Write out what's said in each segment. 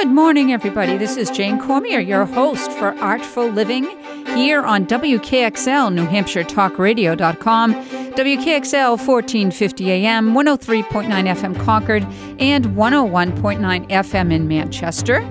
Good morning, everybody. This is Jane Cormier, your host for Artful Living here on WKXL, New Hampshire Talk Radio.com, WKXL 1450 AM, 103.9 FM Concord, and 101.9 FM in Manchester.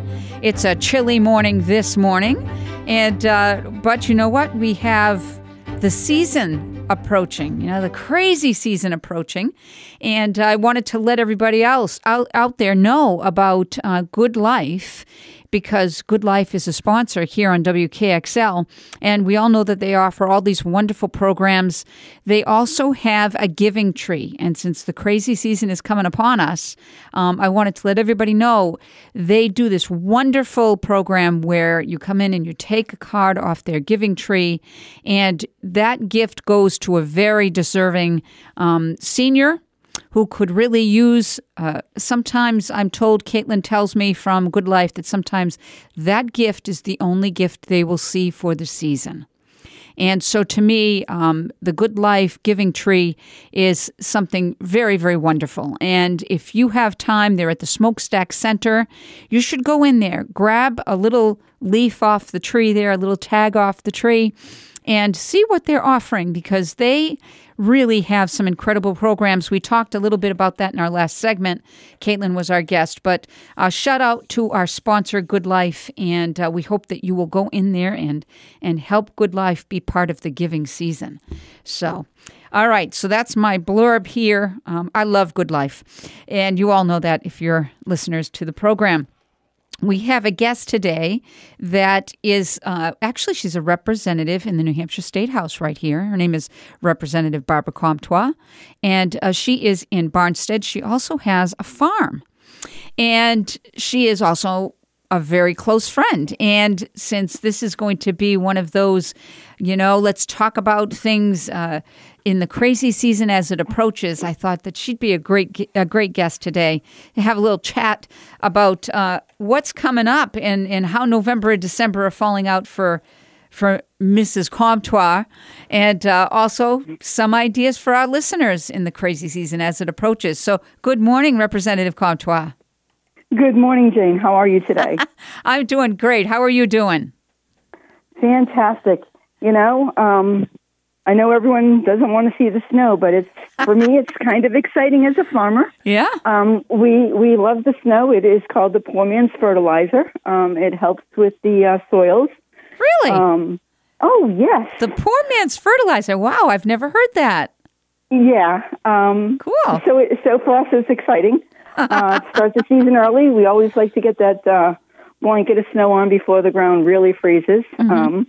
It's a chilly morning this morning, and uh, but you know what? We have the season approaching, you know, the crazy season approaching. And I wanted to let everybody else out, out there know about uh, Good Life because Good Life is a sponsor here on WKXL. And we all know that they offer all these wonderful programs. They also have a giving tree. And since the crazy season is coming upon us, um, I wanted to let everybody know they do this wonderful program where you come in and you take a card off their giving tree, and that gift goes to a very deserving um, senior who could really use. Uh, sometimes I'm told, Caitlin tells me from Good Life that sometimes that gift is the only gift they will see for the season. And so to me, um, the Good Life Giving Tree is something very, very wonderful. And if you have time, they're at the Smokestack Center. You should go in there, grab a little leaf off the tree there, a little tag off the tree, and see what they're offering because they really have some incredible programs. We talked a little bit about that in our last segment. Caitlin was our guest, but uh, shout out to our sponsor, Good Life, and uh, we hope that you will go in there and and help Good Life be part of the giving season. So. All right, so that's my blurb here. Um, I love Good Life, and you all know that if you're listeners to the program we have a guest today that is uh, actually she's a representative in the New Hampshire State House right here. Her name is Representative Barbara Comtois, and uh, she is in Barnstead. She also has a farm, and she is also a very close friend. And since this is going to be one of those, you know, let's talk about things. Uh, in the crazy season as it approaches, I thought that she'd be a great a great guest today to have a little chat about uh, what's coming up and, and how November and December are falling out for for Mrs. Comtois, and uh, also some ideas for our listeners in the crazy season as it approaches. So, good morning, Representative Comtois. Good morning, Jane. How are you today? I'm doing great. How are you doing? Fantastic. You know, um, I know everyone doesn't want to see the snow, but it's for me. It's kind of exciting as a farmer. Yeah. Um, we we love the snow. It is called the poor man's fertilizer. Um, it helps with the uh, soils. Really? Um, oh yes. The poor man's fertilizer. Wow, I've never heard that. Yeah. Um, cool. So it, so for us, it's exciting. Uh, it starts the season early. We always like to get that uh, blanket of snow on before the ground really freezes. Mm-hmm. Um,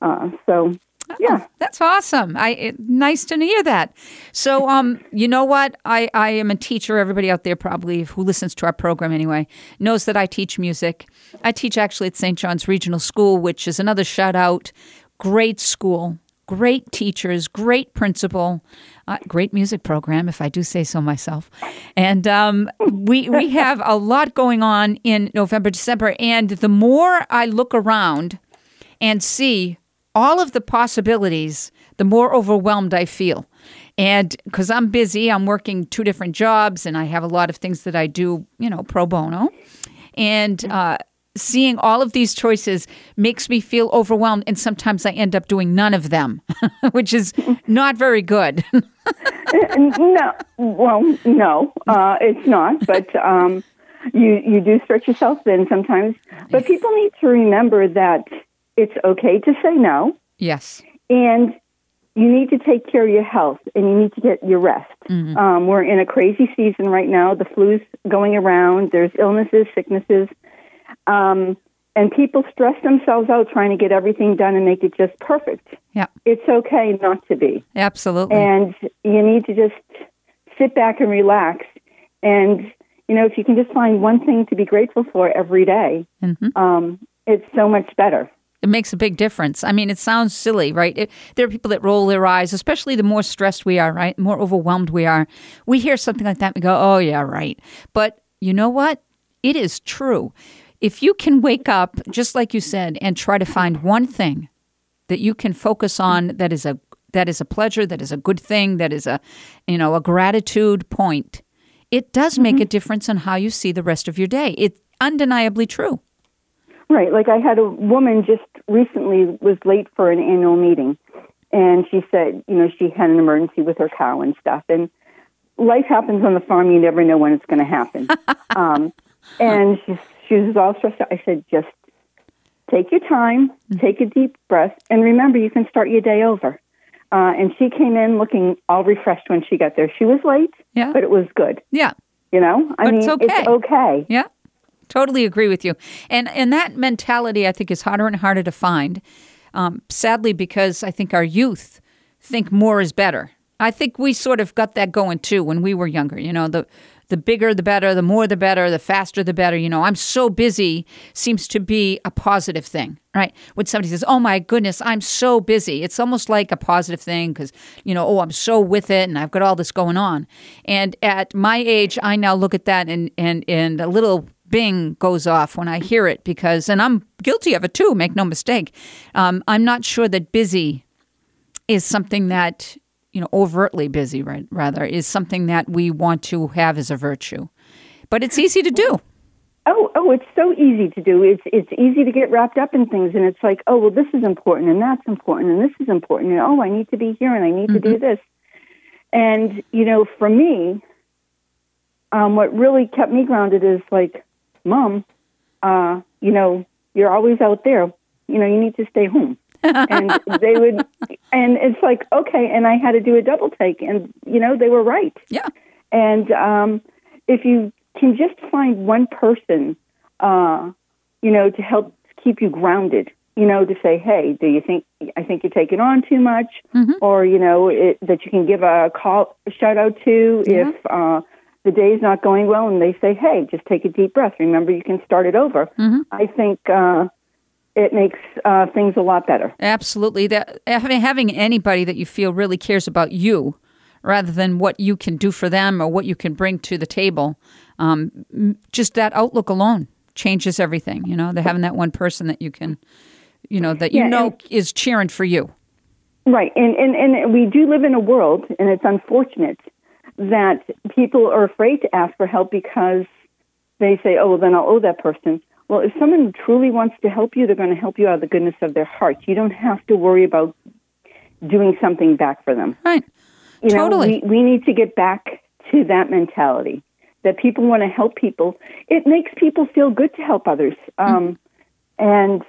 uh, so Oh, yeah, that's awesome. I it, nice to hear that. So, um, you know what? I I am a teacher. Everybody out there probably who listens to our program anyway knows that I teach music. I teach actually at St. John's Regional School, which is another shout out. Great school, great teachers, great principal, uh, great music program, if I do say so myself. And um, we we have a lot going on in November, December, and the more I look around and see all of the possibilities, the more overwhelmed I feel. And because I'm busy, I'm working two different jobs and I have a lot of things that I do, you know, pro bono. And uh, seeing all of these choices makes me feel overwhelmed. And sometimes I end up doing none of them, which is not very good. no, well, no, uh, it's not. But um, you, you do stretch yourself thin sometimes. But people need to remember that it's okay to say no. Yes. And you need to take care of your health and you need to get your rest. Mm-hmm. Um, we're in a crazy season right now. The flu's going around. There's illnesses, sicknesses. Um, and people stress themselves out trying to get everything done and make it just perfect. Yeah. It's okay not to be. Absolutely. And you need to just sit back and relax. And, you know, if you can just find one thing to be grateful for every day, mm-hmm. um, it's so much better. It makes a big difference. I mean, it sounds silly, right? It, there are people that roll their eyes, especially the more stressed we are, right? More overwhelmed we are. We hear something like that, and we go, oh, yeah, right. But you know what? It is true. If you can wake up, just like you said, and try to find one thing that you can focus on that is a that is a pleasure, that is a good thing, that is a you know a gratitude point, it does make mm-hmm. a difference on how you see the rest of your day. It's undeniably true. Right. Like I had a woman just recently was late for an annual meeting, and she said, you know, she had an emergency with her cow and stuff, and life happens on the farm. You never know when it's going to happen. um, and she, she was all stressed out. I said, just take your time, mm-hmm. take a deep breath, and remember, you can start your day over. Uh, and she came in looking all refreshed when she got there. She was late, yeah. but it was good. Yeah. You know, I but mean, it's okay. it's okay. Yeah. Totally agree with you. And and that mentality I think is harder and harder to find. Um, sadly, because I think our youth think more is better. I think we sort of got that going too when we were younger. You know, the the bigger the better, the more the better, the faster the better. You know, I'm so busy seems to be a positive thing, right? When somebody says, "Oh my goodness, I'm so busy," it's almost like a positive thing because you know, oh, I'm so with it, and I've got all this going on. And at my age, I now look at that and and and a little bing goes off when I hear it because, and I'm guilty of it too. Make no mistake. Um, I'm not sure that busy is something that you know, overtly busy, right? Rather, is something that we want to have as a virtue. But it's easy to do. Oh, oh, it's so easy to do. It's it's easy to get wrapped up in things, and it's like, oh, well, this is important, and that's important, and this is important, and oh, I need to be here, and I need mm-hmm. to do mm-hmm. this. And you know, for me, um, what really kept me grounded is like, mom, uh, you know, you're always out there. You know, you need to stay home and they would and it's like okay and i had to do a double take and you know they were right yeah and um if you can just find one person uh you know to help keep you grounded you know to say hey do you think i think you're taking on too much mm-hmm. or you know it, that you can give a call a shout out to yeah. if uh the day's not going well and they say hey just take a deep breath remember you can start it over mm-hmm. i think uh it makes uh, things a lot better. Absolutely. That having anybody that you feel really cares about you, rather than what you can do for them or what you can bring to the table, um, just that outlook alone changes everything. You know, they're having that one person that you can, you know, that you yeah, know is cheering for you. Right, and, and and we do live in a world, and it's unfortunate that people are afraid to ask for help because they say, "Oh, well, then I'll owe that person." Well, if someone truly wants to help you, they're going to help you out of the goodness of their heart. You don't have to worry about doing something back for them. Right. You totally. Know, we, we need to get back to that mentality that people want to help people. It makes people feel good to help others. Um, mm. And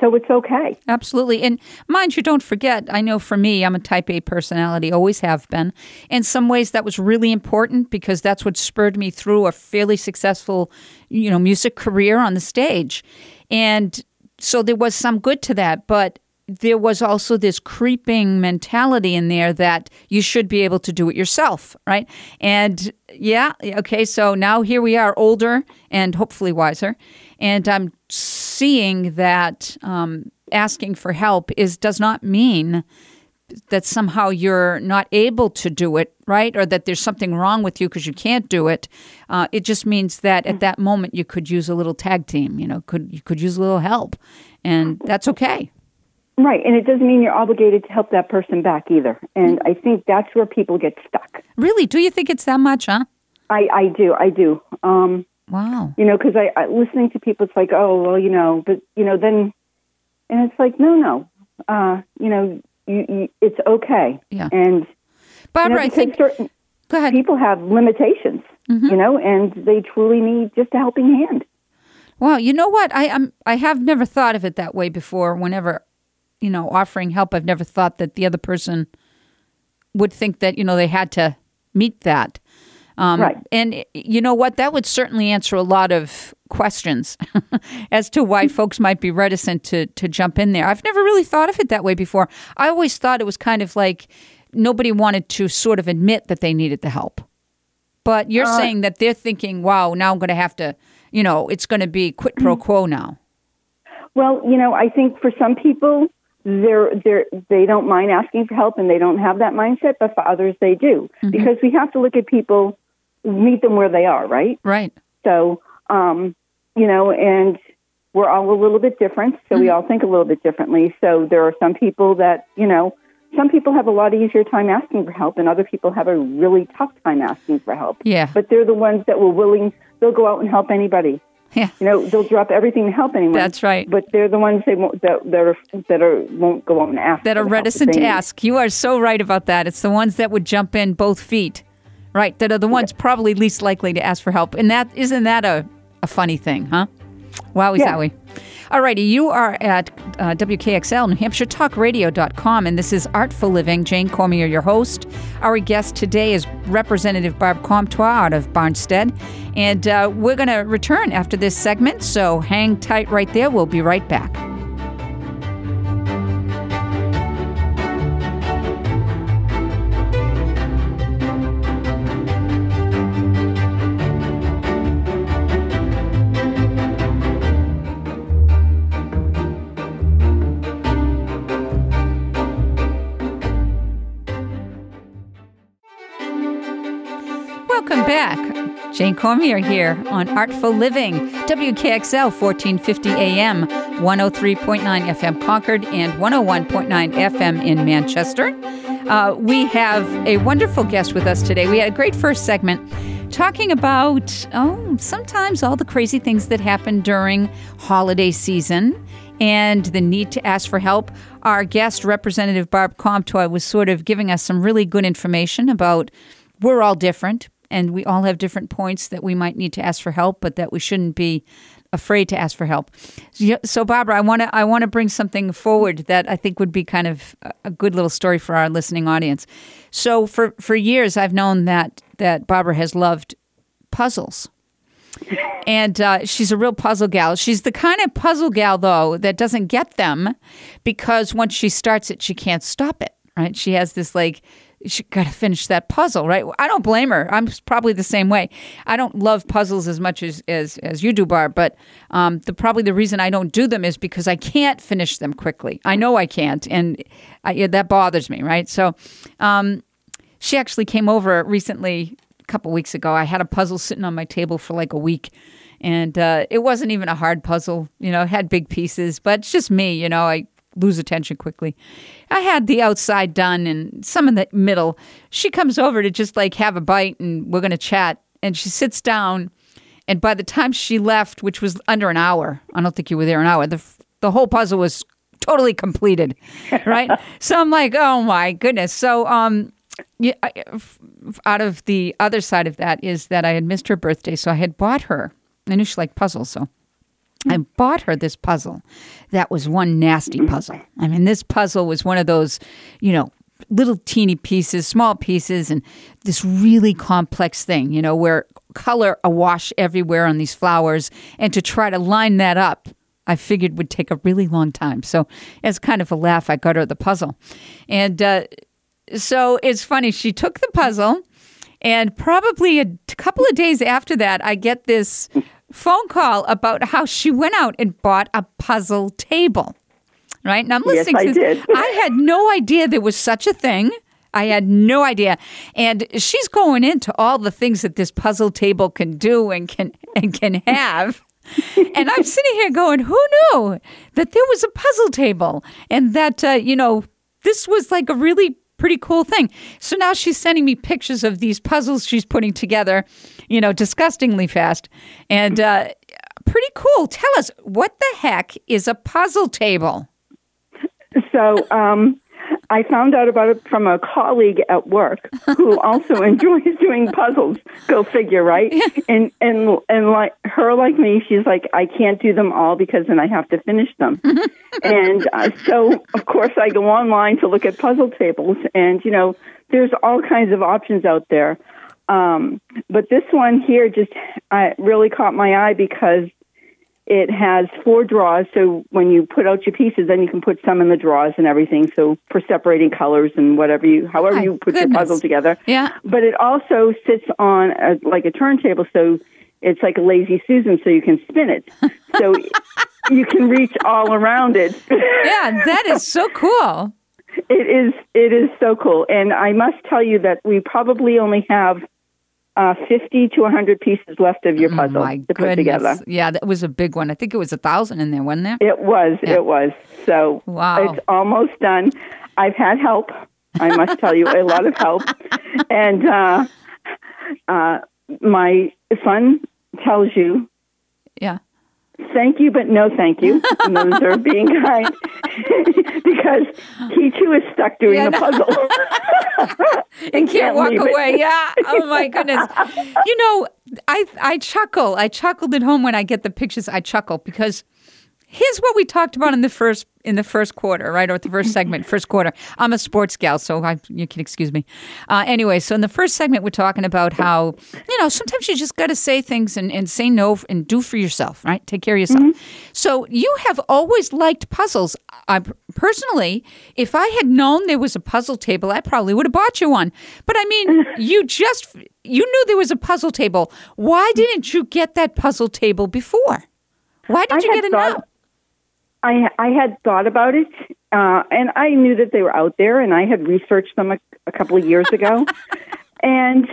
so it's okay. Absolutely. And mind you, don't forget, I know for me, I'm a type A personality, always have been. In some ways, that was really important because that's what spurred me through a fairly successful, you know, music career on the stage. And so there was some good to that. But there was also this creeping mentality in there that you should be able to do it yourself, right? And yeah, okay, so now here we are, older and hopefully wiser, and I'm seeing that um, asking for help is does not mean that somehow you're not able to do it, right? Or that there's something wrong with you because you can't do it. Uh, it just means that at that moment you could use a little tag team. You know, could you could use a little help, and that's okay. Right, and it doesn't mean you're obligated to help that person back either. And I think that's where people get stuck. Really? Do you think it's that much, huh? I, I do, I do. Um, wow. You know, because I, I listening to people, it's like, oh, well, you know, but you know, then, and it's like, no, no, uh, you know, you, you, it's okay. Yeah. And Barbara, you know, I think certain go ahead. People have limitations, mm-hmm. you know, and they truly need just a helping hand. Wow, you know what? I am I have never thought of it that way before. Whenever you know, offering help, I've never thought that the other person would think that, you know, they had to meet that. Um, right. And you know what? That would certainly answer a lot of questions as to why folks might be reticent to, to jump in there. I've never really thought of it that way before. I always thought it was kind of like nobody wanted to sort of admit that they needed the help. But you're uh, saying that they're thinking, wow, now I'm going to have to, you know, it's going to be quid pro quo now. Well, you know, I think for some people, they're they're they don't mind asking for help and they don't have that mindset, but for others they do mm-hmm. because we have to look at people, meet them where they are, right? Right. So, um, you know, and we're all a little bit different, so mm-hmm. we all think a little bit differently. So there are some people that you know, some people have a lot easier time asking for help, and other people have a really tough time asking for help. Yeah. But they're the ones that were willing. They'll go out and help anybody. Yeah. You know, they'll drop everything to help anyone. That's right. But they're the ones they won't, that, that are that are won't go out and ask. that are reticent to ask. You are so right about that. It's the ones that would jump in both feet, right? That are the ones probably least likely to ask for help. And that isn't that a, a funny thing, huh? Wowie Yeah. zowie. All righty, you are at uh, WKXL, New Hampshire Talk Radio.com, and this is Artful Living. Jane Cormier, your host. Our guest today is Representative Barb Comtois out of Barnstead. And uh, we're going to return after this segment, so hang tight right there. We'll be right back. Jane Cormier here on Artful Living, WKXL 1450 AM, 103.9 FM Concord, and 101.9 FM in Manchester. Uh, we have a wonderful guest with us today. We had a great first segment talking about, oh, sometimes all the crazy things that happen during holiday season and the need to ask for help. Our guest, Representative Barb Comtois, was sort of giving us some really good information about we're all different and we all have different points that we might need to ask for help, but that we shouldn't be afraid to ask for help. So, Barbara, I want to I want to bring something forward that I think would be kind of a- a good little story for our listening audience. So for for years, I've known that that Barbara has loved puzzles. And uh, she's a real puzzle gal. She's the kind of puzzle gal, though, that doesn't get them because once she starts it, she can't stop it, right? She has this like, she got to finish that puzzle, right? I don't blame her. I'm probably the same way. I don't love puzzles as much as as, as you do, Barb, but um, the probably the reason I don't do them is because I can't finish them quickly. I know I can't, and I, that bothers me, right? So, um, she actually came over recently a couple weeks ago i had a puzzle sitting on my table for like a week and uh, it wasn't even a hard puzzle you know it had big pieces but it's just me you know i lose attention quickly. I had the outside done and some in the middle. She comes over to just like have a bite and we're going to chat. And she sits down. And by the time she left which was under an hour i don't think you were there an hour the, the whole puzzle was totally completed right? So i'm like oh my goodness. So um yeah, I- f- out of the other side of that is that I had missed her birthday, so I had bought her. I knew she liked puzzles, so I bought her this puzzle. That was one nasty puzzle. I mean, this puzzle was one of those, you know, little teeny pieces, small pieces, and this really complex thing, you know, where color awash everywhere on these flowers, and to try to line that up. I figured would take a really long time. So, as kind of a laugh, I got her the puzzle. And uh, so it's funny. She took the puzzle, and probably a couple of days after that, I get this phone call about how she went out and bought a puzzle table. Right? And I'm Yes, listening I to did. I had no idea there was such a thing. I had no idea. And she's going into all the things that this puzzle table can do and can and can have. and I'm sitting here going, who knew that there was a puzzle table and that, uh, you know, this was like a really pretty cool thing. So now she's sending me pictures of these puzzles she's putting together, you know, disgustingly fast. And uh, pretty cool. Tell us, what the heck is a puzzle table? So um, I found out about it from a colleague at work who also enjoys doing puzzles. Go figure, right? And and and like her, like me, she's like, I can't do them all because then I have to finish them. and uh, so, of course, I go online to look at puzzle tables, and you know, there's all kinds of options out there. Um, but this one here just uh, really caught my eye because it has four drawers, so when you put out your pieces, then you can put some in the drawers and everything. So for separating colors and whatever you, however My you put your puzzle together. Yeah. But it also sits on a, like a turntable, so it's like a lazy Susan, so you can spin it. So you can reach all around it. Yeah, that is so cool. It is it is so cool, and I must tell you that we probably only have uh, fifty to hundred pieces left of your puzzle Oh to put goodness. together. Yeah, that was a big one. I think it was a thousand in there, wasn't there? It was, Yeah. it was. So Wow. it's almost done. I've had help. I must tell you, a lot of help, and uh, uh, my son tells you Yeah. Thank you, but no thank you. And those are being kind because he too is stuck doing Yeah, the no. puzzle. and can't walk leave it. away. Yeah. Oh my goodness. You know, I I chuckle. I chuckled at home when I get the pictures. I chuckle because here's what we talked about in the first in the first quarter, right, or the first segment, first quarter. I'm a sports gal, so I, you can excuse me. Uh, anyway, so in the first segment, we're talking about how you know sometimes you just got to say things and, and say no and do for yourself, right? Take care of yourself. So you have always liked puzzles. I personally, if I had known there was a puzzle table, I probably would have bought you one. But I mean, you just you knew there was a puzzle table. Why didn't you get that puzzle table before? Why did I you get it now? I I had thought about it, uh, and I knew that they were out there, and I had researched them a, a couple of years ago, and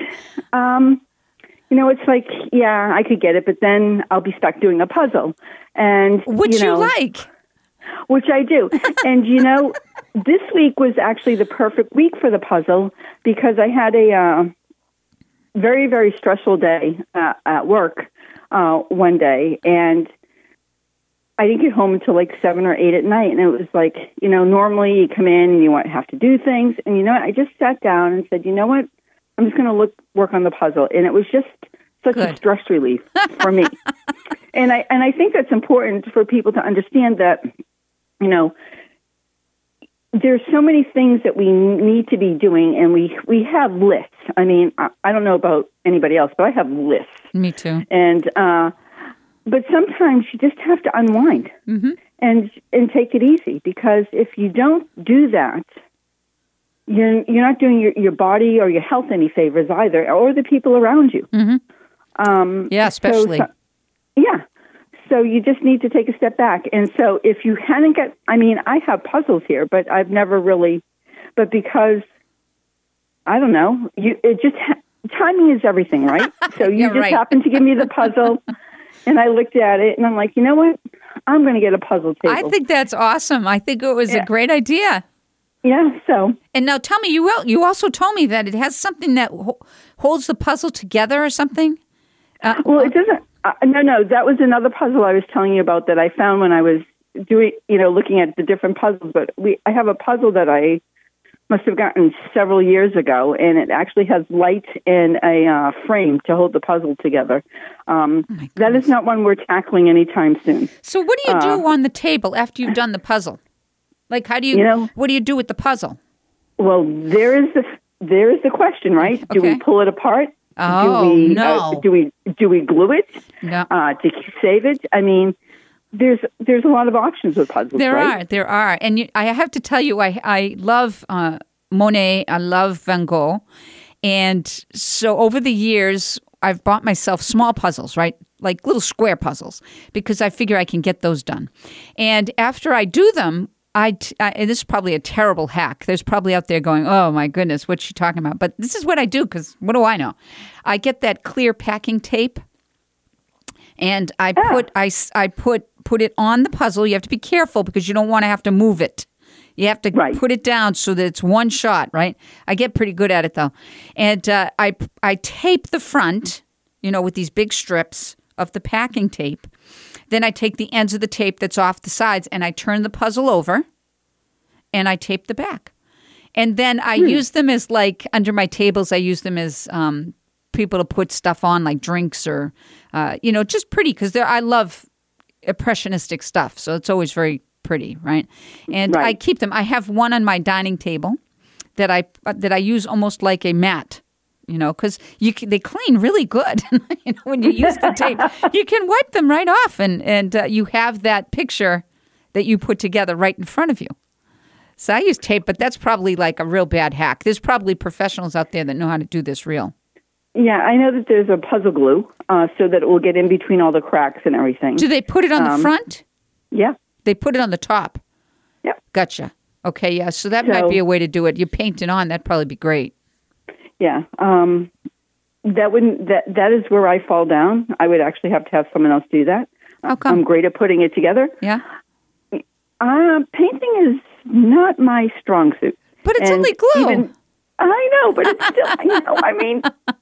um, you know, it's like, yeah, I could get it, but then I'll be stuck doing a puzzle, and Which you, you, like? which I do. and you know, this week was actually the perfect week for the puzzle because I had a uh, very very stressful day uh, at work uh, one day, and I didn't get home until like seven or eight at night, and it was like you know normally you come in and you want have to do things, and you know what? I just sat down and said, you know what, I'm just going to look work on the puzzle, and it was just such a stress relief for me. and I and I think that's important for people to understand that you know there's so many things that we need to be doing and we we have lists i mean i, I don't know about anybody else but i have lists Me too. and uh but sometimes you just have to unwind and and take it easy because if you don't do that you're you're not doing your, your body or your health any favors either or the people around you um Yeah, especially. so- yeah. So you just need to take a step back. And so if you hadn't got, I mean, I have puzzles here, but I've never really, but because, I don't know, you, it just, ha- timing is everything, right? So you Yeah, just right. happened to give me the puzzle and I looked at it and I'm like, you know what? I'm going to get a puzzle table. I think that's awesome. I think it was Yeah. a great idea. yeah. So And now tell me, you will, you also told me that it has something that ho- holds the puzzle together or something. Uh, Well, it doesn't. Uh, no, no, that was another puzzle I was telling you about that I found when I was doing, you know, looking at the different puzzles. But we, I have a puzzle that I must have gotten several years ago, and it actually has light and a uh, frame to hold the puzzle together. Um, that is not one we're tackling anytime soon. so what do you do on the table after you've done the puzzle? Like, how do you, You know- what do you do with the puzzle? Well, there is the there is the question, right? Do we pull it apart? Oh, do we, no. Uh, do we do we glue it? No. Uh, to save it? I mean, there's there's a lot of options with puzzles. There right? are, there are, and you, I have to tell you, I I love uh, Monet, I love Van Gogh, and so over the years, I've bought myself small puzzles, right, like little square puzzles, because I figure I can get those done. And after I do them, I and this is probably a terrible hack. There's probably out there going, "Oh my goodness, what's she talking about?" But this is what I do because what do I know? I get that clear packing tape and I put I, I put put it on the puzzle. You have to be careful because you don't want to have to move it. You have to Right. put it down so that it's one shot, right? I get pretty good at it though, and uh, I I tape the front, you know, with these big strips of the packing tape. Then I take the ends of the tape that's off the sides and I turn the puzzle over, and I tape the back. And then I use them as like under my tables. I use them as um, people to put stuff on, like drinks or, uh, you know, just pretty because I love impressionistic stuff. So it's always very pretty, right? And I keep them. I have one on my dining table that I uh, that I use almost like a mat. You know, because you can, they clean really good. you know, when you use the tape, you can wipe them right off, and and uh, you have that picture that you put together right in front of you. So I use tape, but that's probably like a real bad hack. There's probably professionals out there that know how to do this real. Yeah, I know that there's a puzzle glue uh, so that it will get in between all the cracks and everything. Do they put it on the front? yeah. They put it on the top. Yep. Gotcha. Okay, yeah. So that might be a way to do it. You paint it on. That'd probably be great. Yeah. Um, that wouldn't that that is where I fall down. I would actually have to have someone else do that. How come? I'm great at putting it together. yeah. Uh, painting is not my strong suit. But it's And only glue. even- I know, but it's still, you know, I mean,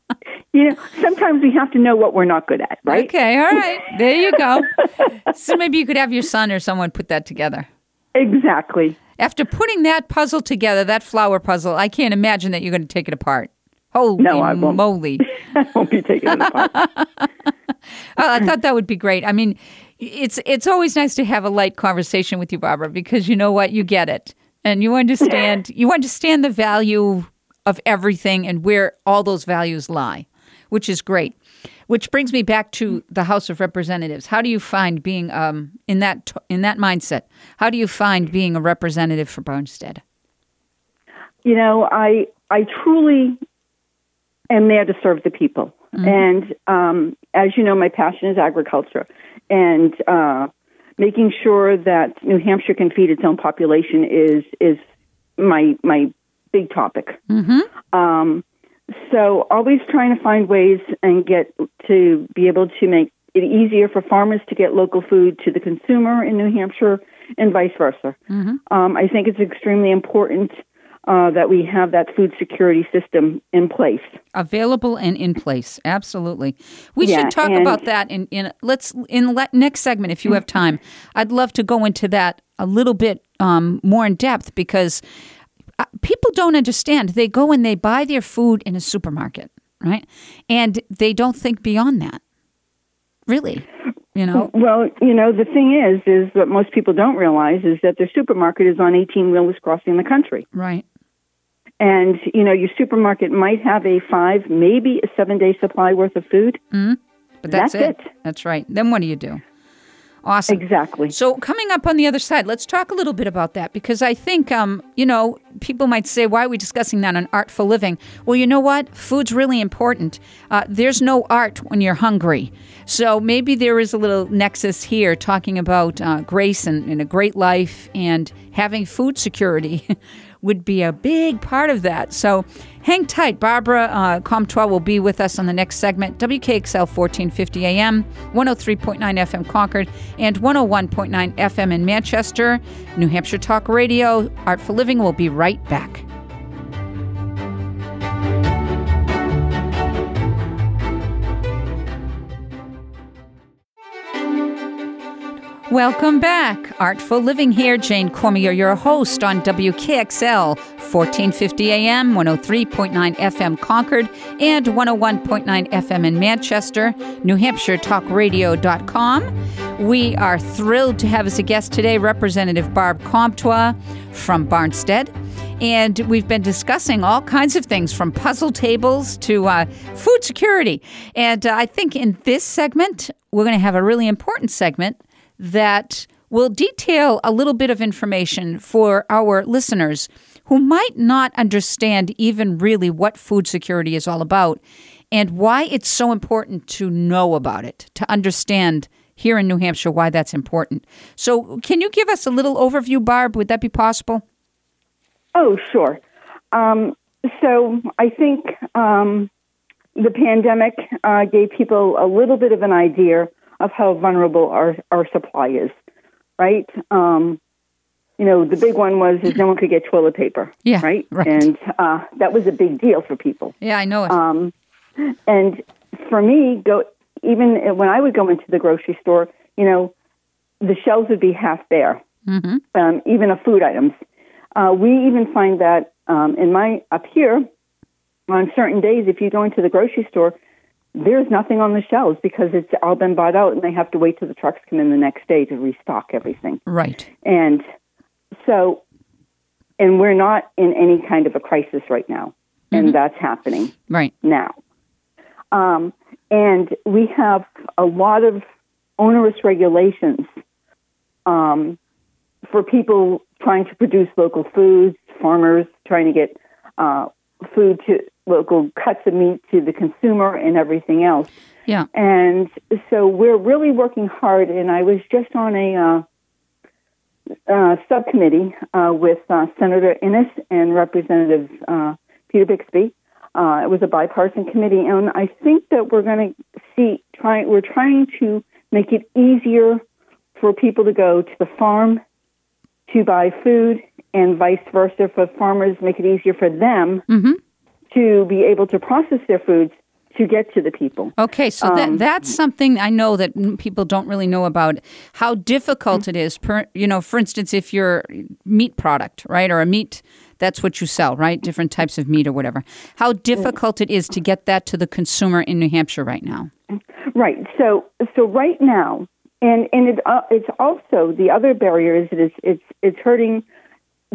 you know, sometimes we have to know what we're not good at, right? Okay, all right. There you go. so maybe you could have your son or someone put that together. Exactly. After putting that puzzle together, that flower puzzle, I can't imagine that you're going to take it apart. Holy No, I won't. moly. I won't be taking it apart. Oh, I thought that would be great. I mean, it's it's always nice to have a light conversation with you, Barbara, because you know what, you get it, and you understand you understand the value of everything and where all those values lie, which is great. Which brings me back to the House of Representatives. How do you find being um, in that t- in that mindset? How do you find being a representative for Barnstead? You know, I I truly am there to serve the people, and um, as you know, my passion is agriculture, and uh, making sure that New Hampshire can feed its own population is is my my big topic. Um, so always trying to find ways and get to be able to make it easier for farmers to get local food to the consumer in New Hampshire and vice versa. Um, I think it's extremely important uh, that we have that food security system in place. available and in place absolutely we Yeah, should talk about that in, in let's in le- next segment if you have time i'd love to go into that a little bit um, more in depth because uh, people don't understand they go and they buy their food in a supermarket right and they don't think beyond that really you know Well, you know, the thing is, is what most people don't realize is that their supermarket is on 18 wheelers crossing the country. right And, you know, your supermarket might have a five, maybe a seven day supply worth of food. but that's, That's it. it. that's right then what do you do awesome Exactly. So coming up on the other side, let's talk a little bit about that because I think, um, you know, people might say, "Why are we discussing that on Artful Living?" Well, you know what? Food's really important. Uh, there's no art when you're hungry, so maybe there is a little nexus here, talking about uh, grace and, and a great life and having food security. Would be a big part of that. So hang tight. Barbara uh, Comtois will be with us on the next segment. WKXL 1450 AM, 103.9 FM Concord, and 101.9 FM in Manchester. New Hampshire Talk Radio, Artful Living will be right back. Welcome back. Artful Living here. Jane Cormier, your host on WKXL, 1450 AM, 103.9 FM Concord, and 101.9 FM in Manchester, New Hampshire Talkradio.com. We are thrilled to have as a guest today Representative Barb Comtois from Barnstead. And we've been discussing all kinds of things from puzzle tables to uh, food security. And uh, I think in this segment, we're going to have a really important segment that will detail a little bit of information for our listeners who might not understand even really what food security is all about and why it's so important to know about it, to understand here in New Hampshire why that's important. So, can you give us a little overview, Barb? Would that be possible? Oh, sure. Um, so I think um, the pandemic uh, gave people a little bit of an idea of how vulnerable our, our supply is, right? Um, you know, the big one was is no one could get toilet paper, Yeah, right? right. And uh, that was a big deal for people. Yeah, I know it. Um, and for me, go even when I would go into the grocery store, you know, the shelves would be half bare, um, even of food items. Uh, we even find that um, in my up here on certain days, if you go into the grocery store, there's nothing on the shelves because it's all been bought out, and they have to wait till the trucks come in the next day to restock everything. right. And so, and we're not in any kind of a crisis right now, and that's happening Right. now. Um, and we have a lot of onerous regulations um, for people trying to produce local foods, farmers trying to get uh, food to local cuts of meat to the consumer, and everything else. Yeah. And so we're really working hard. And I was just on a uh, uh, subcommittee uh, with uh, Senator Innes and Representative uh, Peter Bixby. Uh, it was a bipartisan committee, and I think that we're going to see. Try, we're trying to make it easier for people to go to the farm to buy food, and vice versa for farmers. Make it easier for them Mm-hmm. To be able to process their foods to get to the people. Okay, so that, that's something I know that people don't really know about how difficult it is. Per, you know, for instance, if you're meat product, right, or a meat, that's what you sell, right? Different types of meat or whatever. How difficult it is to get that to the consumer in New Hampshire right now. Right. So so right now, and and it uh, it's also the other barrier is it's it's it's hurting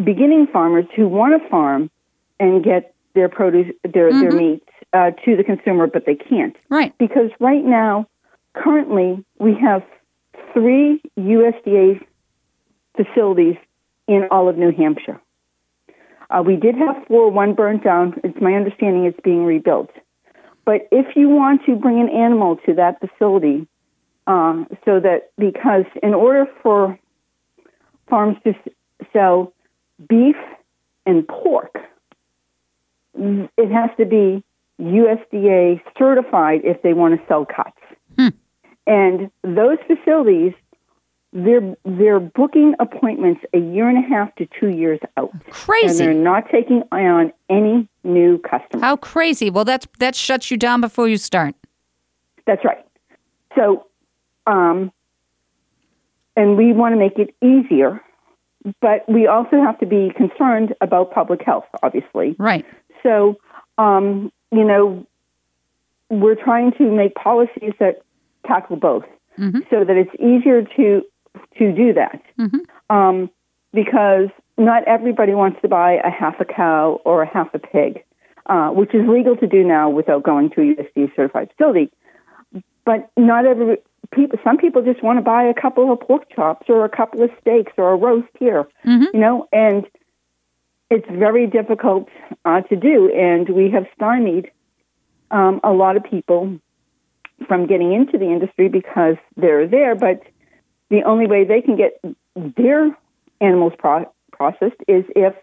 beginning farmers who want to farm and get their produce their their meat uh, to the consumer, but they can't Right. because right now, currently we have three USDA facilities in all of New Hampshire. Uh, we did have four, one burnt down. It's my understanding it's being rebuilt. But if you want to bring an animal to that facility, uh, so that because in order for farms to s- sell beef and pork, it has to be USDA certified if they want to sell cuts. And those facilities, they're they're booking appointments a year and a half to two years out, Crazy. and they're not taking on any new customers. How crazy. Well, that's that shuts you down before you start. That's right. So, um, and we want to make it easier, but we also have to be concerned about public health, obviously. Right. So, um, you know, we're trying to make policies that tackle both, so that it's easier to to do that. Um, because not everybody wants to buy a half a cow or a half a pig, uh, which is legal to do now without going to a USDA certified facility. But not every people. Some people just want to buy a couple of pork chops or a couple of steaks or a roast here, you know, and it's very difficult uh, to do, and we have stymied um, a lot of people from getting into the industry because they're there, but the only way they can get their animals pro- processed is if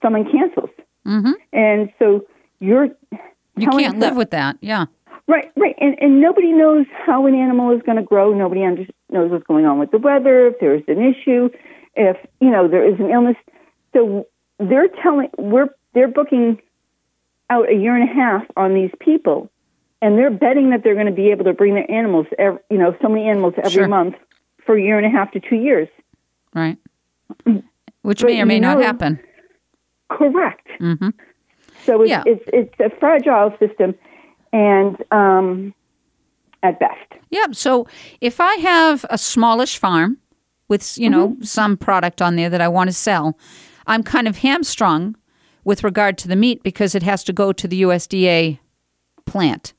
someone cancels. Mm-hmm. And so you're You can't live with that. Yeah. Right, right, and and nobody knows how an animal is going to grow. Nobody under, knows what's going on with the weather. If there's an issue, if you know there is an illness, so they're telling we're they're booking out a year and a half on these people, and they're betting that they're going to be able to bring their animals, every, you know, so many animals every Sure. month for a year and a half to two years. Right. Which But may or may you not know- happen. Correct. So it's, Yeah. it's it's a fragile system, and um, at best. Yeah. So if I have a smallish farm with, you know, some product on there that I want to sell, I'm kind of hamstrung with regard to the meat because it has to go to the USDA plant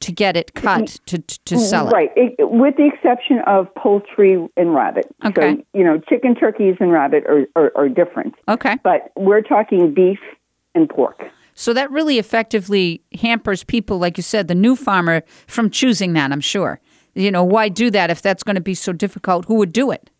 to get it cut mm-hmm. to, to, to sell it. Right, it, with the exception of poultry and rabbit. Okay. So, you know, chicken, turkeys, and rabbit are, are, are different. Okay. But we're talking beef and pork. So that really effectively hampers people, like you said, the new farmer from choosing that, I'm sure. You know, why do that if that's going to be so difficult? Who would do it?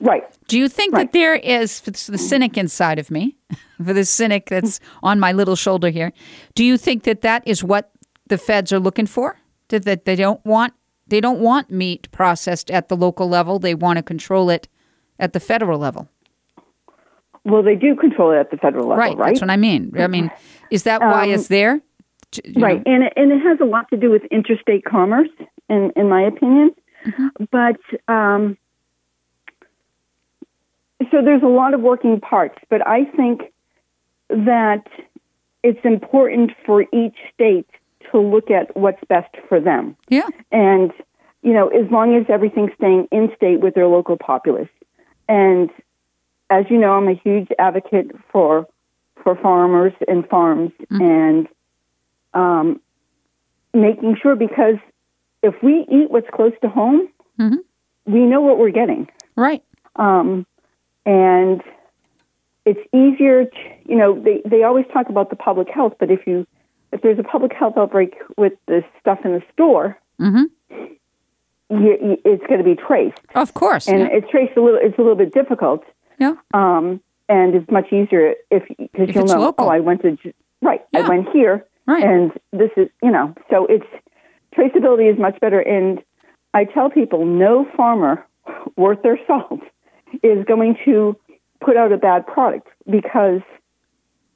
Right. Do you think Right. that there is, the cynic inside of me, for the cynic that's on my little shoulder here, do you think that that is what the feds are looking for? That, that they don't want they don't want meat processed at the local level. They want to control it at the federal level. Well, they do control it at the federal level, Right. right? That's what I mean. I mean, is that why Um, it's there? You right, know? and it, and it has a lot to do with interstate commerce, in in my opinion. Mm-hmm. But um, so there's a lot of working parts, but I think that it's important for each state to look at what's best for them, Yeah. and you know, as long as everything's staying in state with their local populace. And as you know, I'm a huge advocate for for farmers and farms and um, making sure because if we eat what's close to home, Mhm. we know what we're getting, Right. um, and it's easier. To, you know, they they always talk about the public health, but if you if there's a public health outbreak with the stuff in the store, Mhm. you, you, it's going to be traced, Of course. and yeah. it's traced a little. It's a little bit difficult. yeah. Um, and it's much easier if because you'll know. local. Oh, I went to right. Yeah. I went here, Right. and this is you know. So it's traceability is much better. And I tell people, no farmer worth their salt is going to put out a bad product because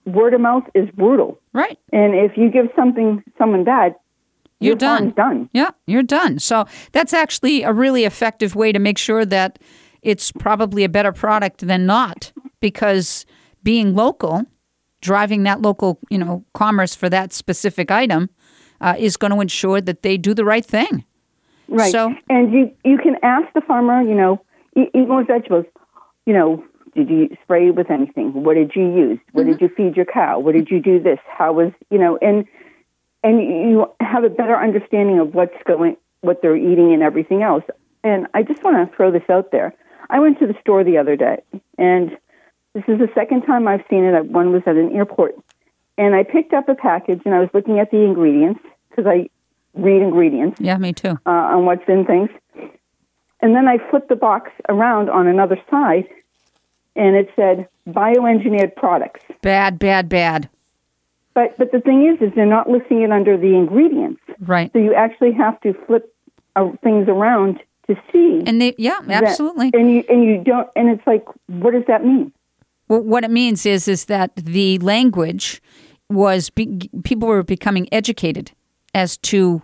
word of mouth is brutal. Right. And if you give something someone bad, You're your done. done. Yeah, you're done. So that's actually a really effective way to make sure that it's probably a better product than not because being local, driving that local, you know, commerce for that specific item uh, is going to ensure that they do the right thing. Right. So- and you you can ask the farmer, you know, eat, more vegetables. You know, did you spray with anything? What did you use? What Mm-hmm. did you feed your cow? What did you do this? How was you know? And and you have a better understanding of what's going, what they're eating, and everything else. And I just want to throw this out there. I went to the store the other day, and this is the second time I've seen it. One was at an airport, and I picked up a package, and I was looking at the ingredients because I read ingredients Yeah, me too. uh, on what's in things. And then I flipped the box around on another side, and it said bioengineered products. Bad, bad, bad. But but the thing is, is they're not listing it under the ingredients. Right. So you actually have to flip uh, things around to see. And they, yeah, that- absolutely. and you and you don't. And it's like, what does that mean? Well, what it means is is that the language was be, people were becoming educated as to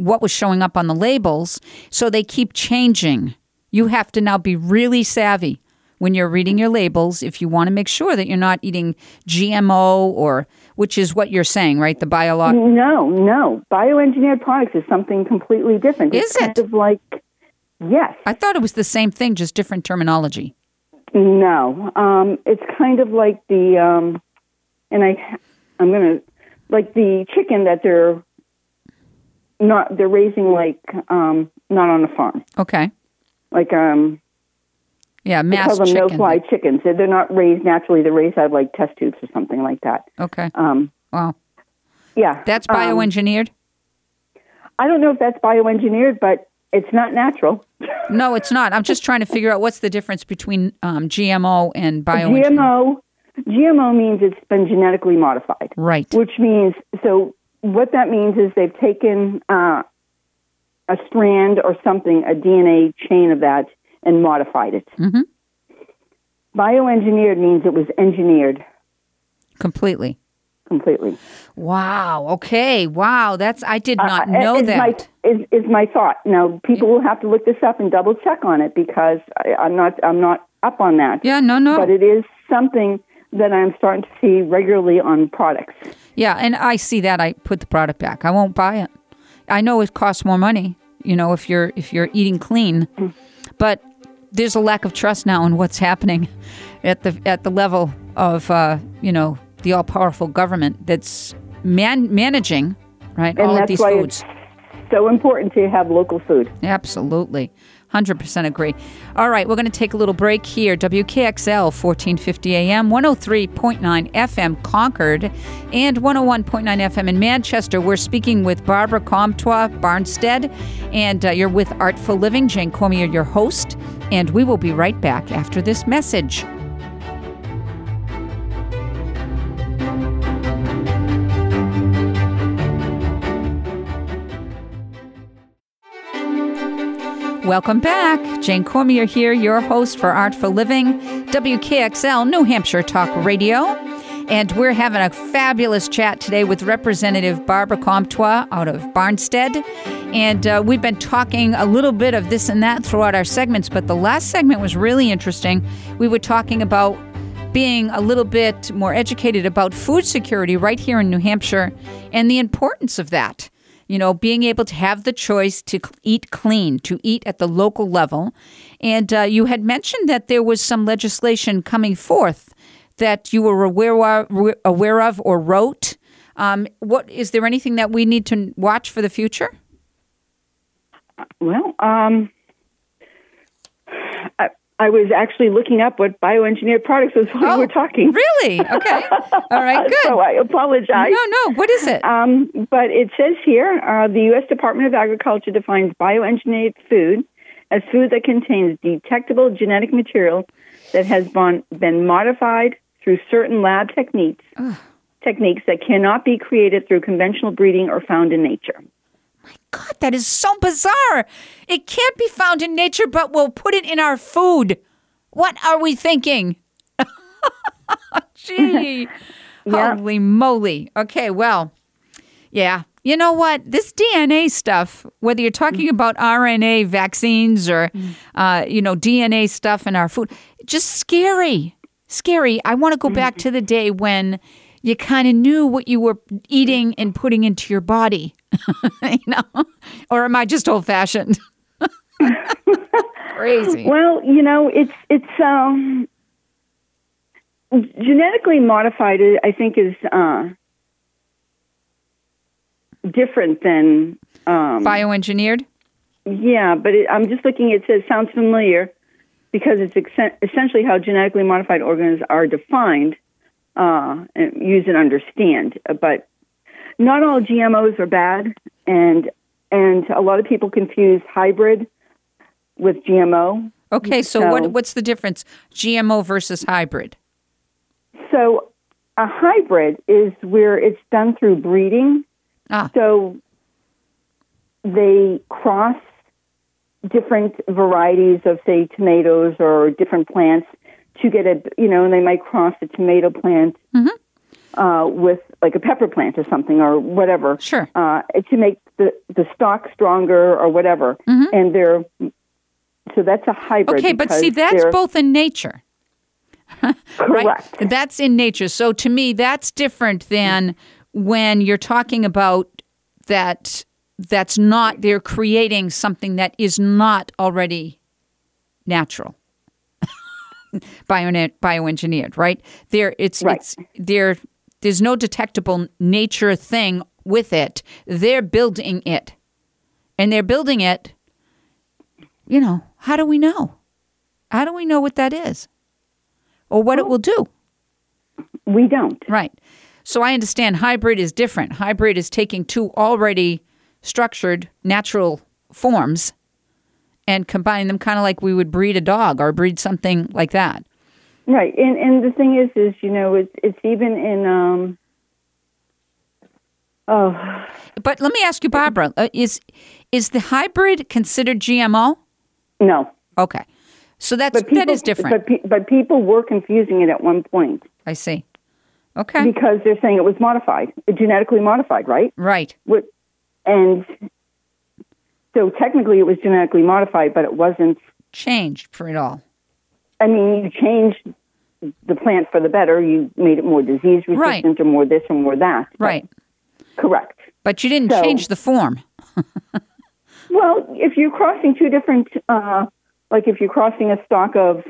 what was showing up on the labels, so they keep changing. You have to now be really savvy when you're reading your labels if you want to make sure that you're not eating GMO or which is what you're saying, right? The biological. No, no. Bioengineered products is something completely different. Is it's kind of like, yes. I thought it was the same thing, just different terminology. No, um, it's kind of like the, um, and I, I'm gonna like the chicken that they're not they're raising like um, not on a farm, Okay. like um, Yeah, they mass call them chicken. no fly chickens. They're they're not raised naturally. They're raised out of like test tubes or something like that. Okay. Um, Wow. yeah, That's um, bioengineered? I don't know if that's bioengineered, but it's not natural. No, it's not. I'm just trying to figure out what's the difference between um, GMO and bioengineered. GMO, GMO means it's been genetically modified. Right. which means so what that means is they've taken uh, a strand or something a dna chain of that and modified it Mhm. bioengineered means it was engineered Completely. completely Wow. Okay. Wow. That's I did not Uh, know is that. my, is, is my thought now people will have to look this up and double check on it because I, i'm not i'm not up on that yeah. No. No. but it is something that i'm starting to see regularly on products yeah. And I see that. I put the product back. I won't buy it. I know it costs more money. You know, if you're if you're eating clean, but there's a lack of trust now in what's happening at the at the level of uh, you know the all powerful government that's man- managing right and all of these why foods. it's so important to have local food Absolutely. 100% agree. All right, we're going to take a little break here. WKXL 1450 AM, 103.9 FM Concord, and 101.9 FM in Manchester. We're speaking with Barbara Comtois Barnstead, and uh, you're with Artful Living. Jane Cormier, your host, and we will be right back after this message. Welcome back. Jane Cormier here, your host for Artful Living, WKXL New Hampshire Talk Radio. And we're having a fabulous chat today with Representative Barbara Comtois out of Barnstead. And uh, we've been talking a little bit of this and that throughout our segments, but the last segment was really interesting. We were talking about being a little bit more educated about food security right here in New Hampshire and the importance of that you know, being able to have the choice to eat clean, to eat at the local level. And uh, you had mentioned that there was some legislation coming forth that you were aware of, aware of or wrote. Um, what is there anything that we need to watch for the future? Well, um, I was actually looking up what bioengineered products was while we were talking. Oh, Really? Okay. All right. Good. so I apologize. No, no. What is it? Um, but it says here uh, the U.S. Department of Agriculture defines bioengineered food as food that contains detectable genetic material that has been, been modified through certain lab techniques, techniques that cannot be created through conventional breeding or found in nature. God, that is so bizarre. It can't be found in nature, but we'll put it in our food. What are we thinking? Gee. Yeah. Holy moly. Okay, well, yeah. You know what? This DNA stuff, whether you're talking Mm. about RNA vaccines or, uh, you know, DNA stuff in our food, just scary. Scary. I want to go back Mm. to the day when you kind of knew what you were eating and putting into your body. you know? Or am I just old fashioned? Crazy. Well, you know, it's it's um, genetically modified. I think is uh, different than um, Bioengineered? yeah. But it, I'm just looking. It says sounds familiar because it's ex- essentially how genetically modified organisms are defined, uh, and use and understand. But not all GMOs are bad, and and a lot of people confuse hybrid with GMO. Okay, so, So- what what's the difference? GMO versus hybrid? So a hybrid is where it's done through breeding. Ah. So they cross different varieties of, say, tomatoes or different plants to get a, you know, and they might cross a tomato plant uh, with like a pepper plant or something or whatever. Sure. Uh, to make the, the stalk stronger or whatever. And they're, so that's a hybrid. Okay, but see, that's both in nature. correct. Right? That's in nature. So to me, that's different than when you're talking about that that's not they're creating something that is not already natural. Bio, bioengineered, right? There it's Right. it's there there's no detectable nature thing with it. They're building it. And they're building it you know, how do we know? How do we know what that is? Or what it will do? We don't. Right. So I understand hybrid is different. Hybrid is taking two already structured natural forms and combining them kind of like we would breed a dog or breed something like that. Right, and and the thing is, is you know, it's it's even in um. Oh, But let me ask you, Barbara, uh, is is the hybrid considered GMO? no, Okay. So that's people, that is different. But pe- but people were confusing it at one point I see. Okay. because they're saying it was modified, genetically modified, right? right. What, and so technically, it was genetically modified, but it wasn't. Changed for it all. I mean, you changed the plant for the better. You made it more disease resistant, Right. or more this, or more that. Right. Correct. But you didn't So- change the form. Well, if you're crossing two different, uh, like if you're crossing a stock of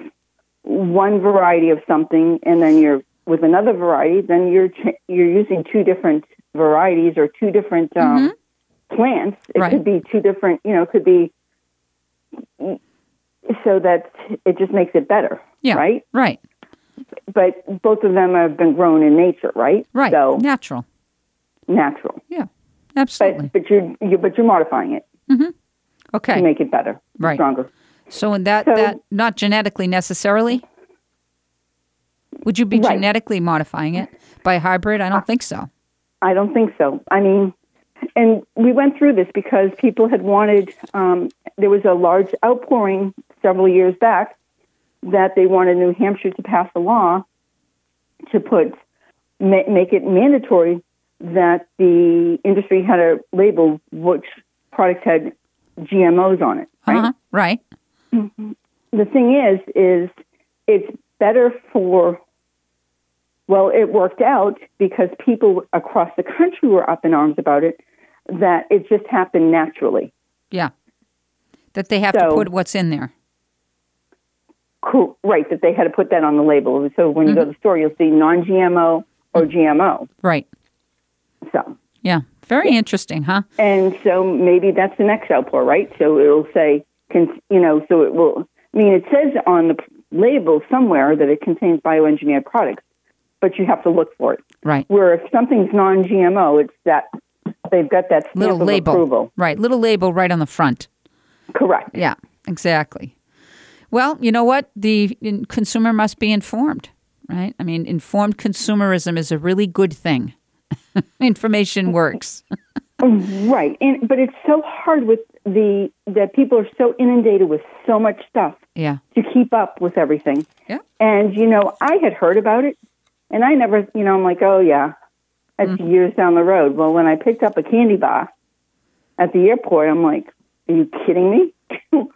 one variety of something, and then you're with another variety, then you're ch- you're using two different varieties or two different um, plants. It Right. could be two different, you know, it could be so that it just makes it better, Yeah. right? Right. But both of them have been grown in nature, right? Right. So Natural. natural, Yeah. Absolutely. but but you're, you but you're modifying it to okay. To make it better, Right. stronger. So in that So- that not genetically necessarily. Would you be Right. genetically modifying it by hybrid? I don't think so. I don't think so. I mean, and we went through this because people had wanted, um, there was a large outpouring several years back that they wanted New Hampshire to pass a law to put, ma- make it mandatory that the industry had to label which products had GMOs on it, right? Uh-huh. Right. the thing is, is it's better for. Well, it worked out because people across the country were up in arms about it. That it just happened naturally. Yeah. That they have to put what's in there. Cool, right? That they had to put that on the label. So when you go to mm-hmm. the store, you'll see non-GMO or GMO. Right. So Yeah. Very interesting, huh? and so maybe that's the next outpour, right? So it'll say, con- you know, so it will. I mean, it says on the label somewhere that it contains bioengineered products, but you have to look for it. Right. Where if something's non-GMO, it's that they've got that Little label. approval. Right. Little label right on the front. Correct. Yeah. Exactly. Well, you know what? The consumer must be informed, right? I mean, informed consumerism is a really good thing. Information works. Right. And but it's so hard with the that people are so inundated with so much stuff Yeah. to keep up with everything. Yeah. And you know, I had heard about it And I never, you know, I'm like, oh yeah, that's Mm-hmm. years down the road. Well, when I picked up a candy bar at the airport, I'm like, are you kidding me?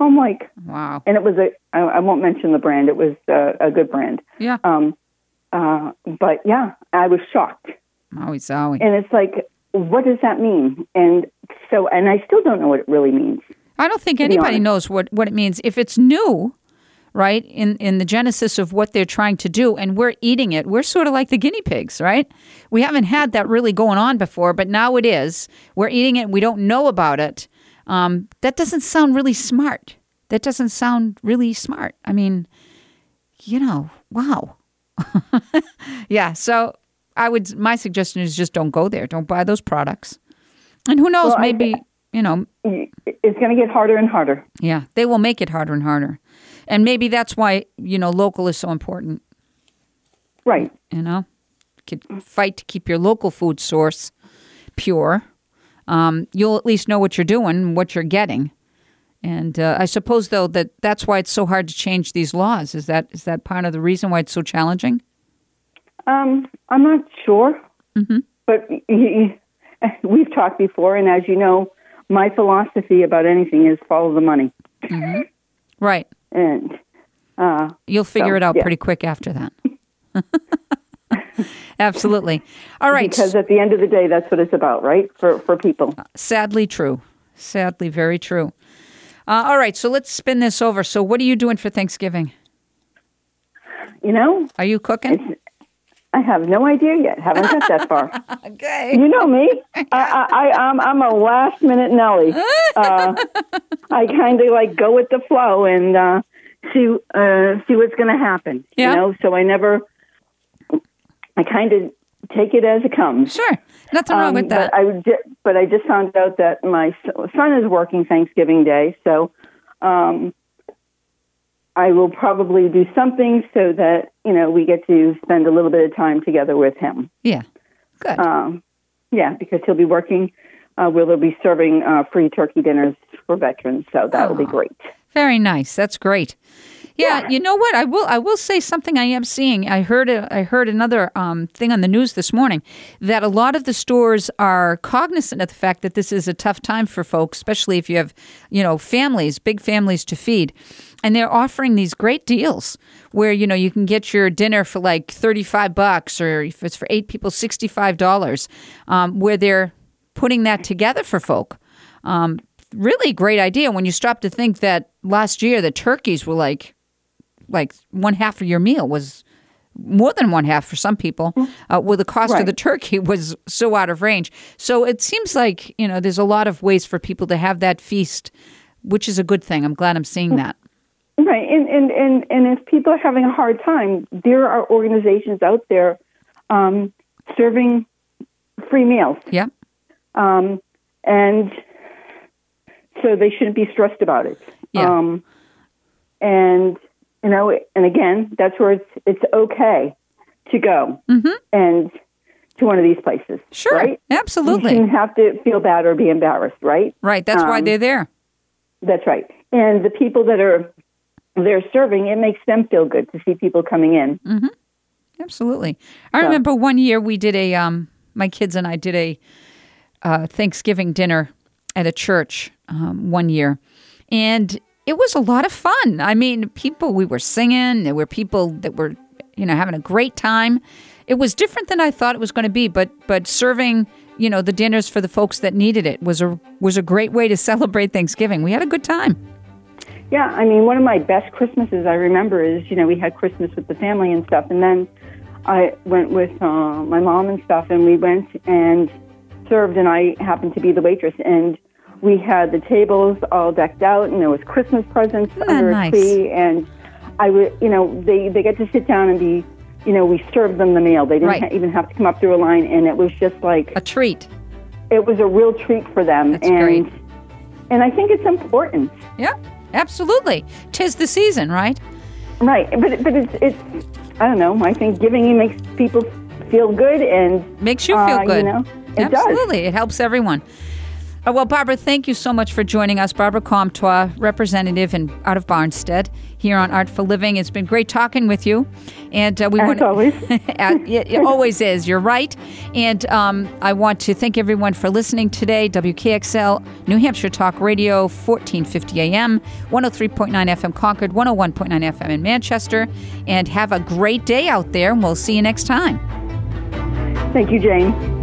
I'm like, Wow. and it was a, I, I won't mention the brand. It was uh, a good brand. Yeah. Um, uh, but yeah, I was shocked. Maui Zowie. And it's like, what does that mean? And so, and I still don't know what it really means. I don't think anybody knows what, what it means. If it's new, right, in, in the genesis of what they're trying to do, and we're eating it, we're sort of like the guinea pigs, right? We haven't had that really going on before, but now it is. We're eating it, we don't know about it. Um, that doesn't sound really smart. That doesn't sound really smart. I mean, you know, wow. yeah, so I would, my suggestion is just don't go there. Don't buy those products. And who knows, Well, I- maybe, you know, It's going to get harder and harder. yeah, they will make it harder and harder. And maybe that's why, you know, local is so important, Right. you know? Could fight to keep your local food source pure. Um, you'll at least know what you're doing, what you're getting. And uh, I suppose though that that's why it's so hard to change these laws. Is that is that part of the reason why it's so challenging? Um, I'm not sure, Mm-hmm. but we've talked before, and as you know, my philosophy about anything is follow the money, Right. and uh, You'll figure So, it out yeah. pretty quick after that. Absolutely. All right. because at the end of the day, that's what it's about, right? For for people. Sadly true. Sadly, very true. Uh, all right, so let's spin this over. So, what are you doing for Thanksgiving? You know, Are you cooking? I have no idea yet. Haven't got that far. Okay. You know me. I, I, I I'm I'm a last minute Nelly. Uh, I kind of like go with the flow and uh, see uh, see what's going to happen. Yeah. You know, so I never. I kind of take it as it comes. Sure. Nothing wrong Um, with that. But I would but I just found out that my son is working Thanksgiving Day, so um, I will probably do something so that you know we get to spend a little bit of time together with him. yeah. Good. Um, yeah, because he'll be working. Uh, where they'll be serving uh, free turkey dinners for veterans, so that will be great. Very nice. That's great. Yeah, Yeah. you know what? I will. I will say something. I am seeing. I heard. A, I heard another um, thing on the news this morning that a lot of the stores are cognizant of the fact that this is a tough time for folks, especially if you have, you know, families, big families to feed, and they're offering these great deals where you know you can get your dinner for like thirty five bucks, or if it's for eight people, sixty five dollars, um, where they're putting that together for folk. Um, really great idea when you stop to think that last year the turkeys were like like one half of your meal was more than one half for some people. Uh, well the cost of the turkey was so out of range. So it seems like you know there's a lot of ways for people to have that feast which is a good thing. I'm glad i'm seeing that. Right, and and and and if people are having a hard time, there are organizations out there um, serving free meals, yeah um, and so they shouldn't be stressed about it. Yeah. Um, and you know, and again, that's where it's it's okay to go and to one of these places. Mm-hmm. sure right? You absolutely shouldn't have to feel bad or be embarrassed, right? right that's why um, they're there That's right. And the people that are they're serving, it makes them feel good to see people coming in. Absolutely. I remember one year we did a, um, my kids and I did a uh, Thanksgiving dinner at a church um, one year. And it was a lot of fun. I mean, people, we were singing, there were people that were, you know, having a great time. It was different than I thought it was going to be, but but serving, you know, the dinners for the folks that needed it was a was a great way to celebrate Thanksgiving. We had a good time. Yeah, I mean, one of my best Christmases I remember is, you know, we had Christmas with the family and stuff, and then I went with uh, my mom and stuff, and we went and served, and I happened to be the waitress, and we had the tables all decked out, and there was Christmas presents that under nice? a tree, and I would, you know, they they get to sit down and be, you know, we served them the meal. They didn't Right. ha- even have to come up through a line, and it was just like A treat. it was a real treat for them, That's and great. and I think it's important. Yeah, absolutely. Tis the season, right? Right, but but it's it's I don't know. I think giving makes people feel good, and Makes you uh, feel good. You know, it does. Absolutely. It helps everyone. Uh, well, Barbara, thank you so much for joining us. Barbara Comtois, representative in, out of Barnstead here on Artful Living. It's been great talking with you. And uh, we As want always. it, it always is. You're right. And um, I want to thank everyone for listening today. WKXL, New Hampshire Talk Radio, 1450 AM, 103.9 FM Concord, 101.9 FM in Manchester. And have a great day out there. And we'll see you next time. Thank you, Jane.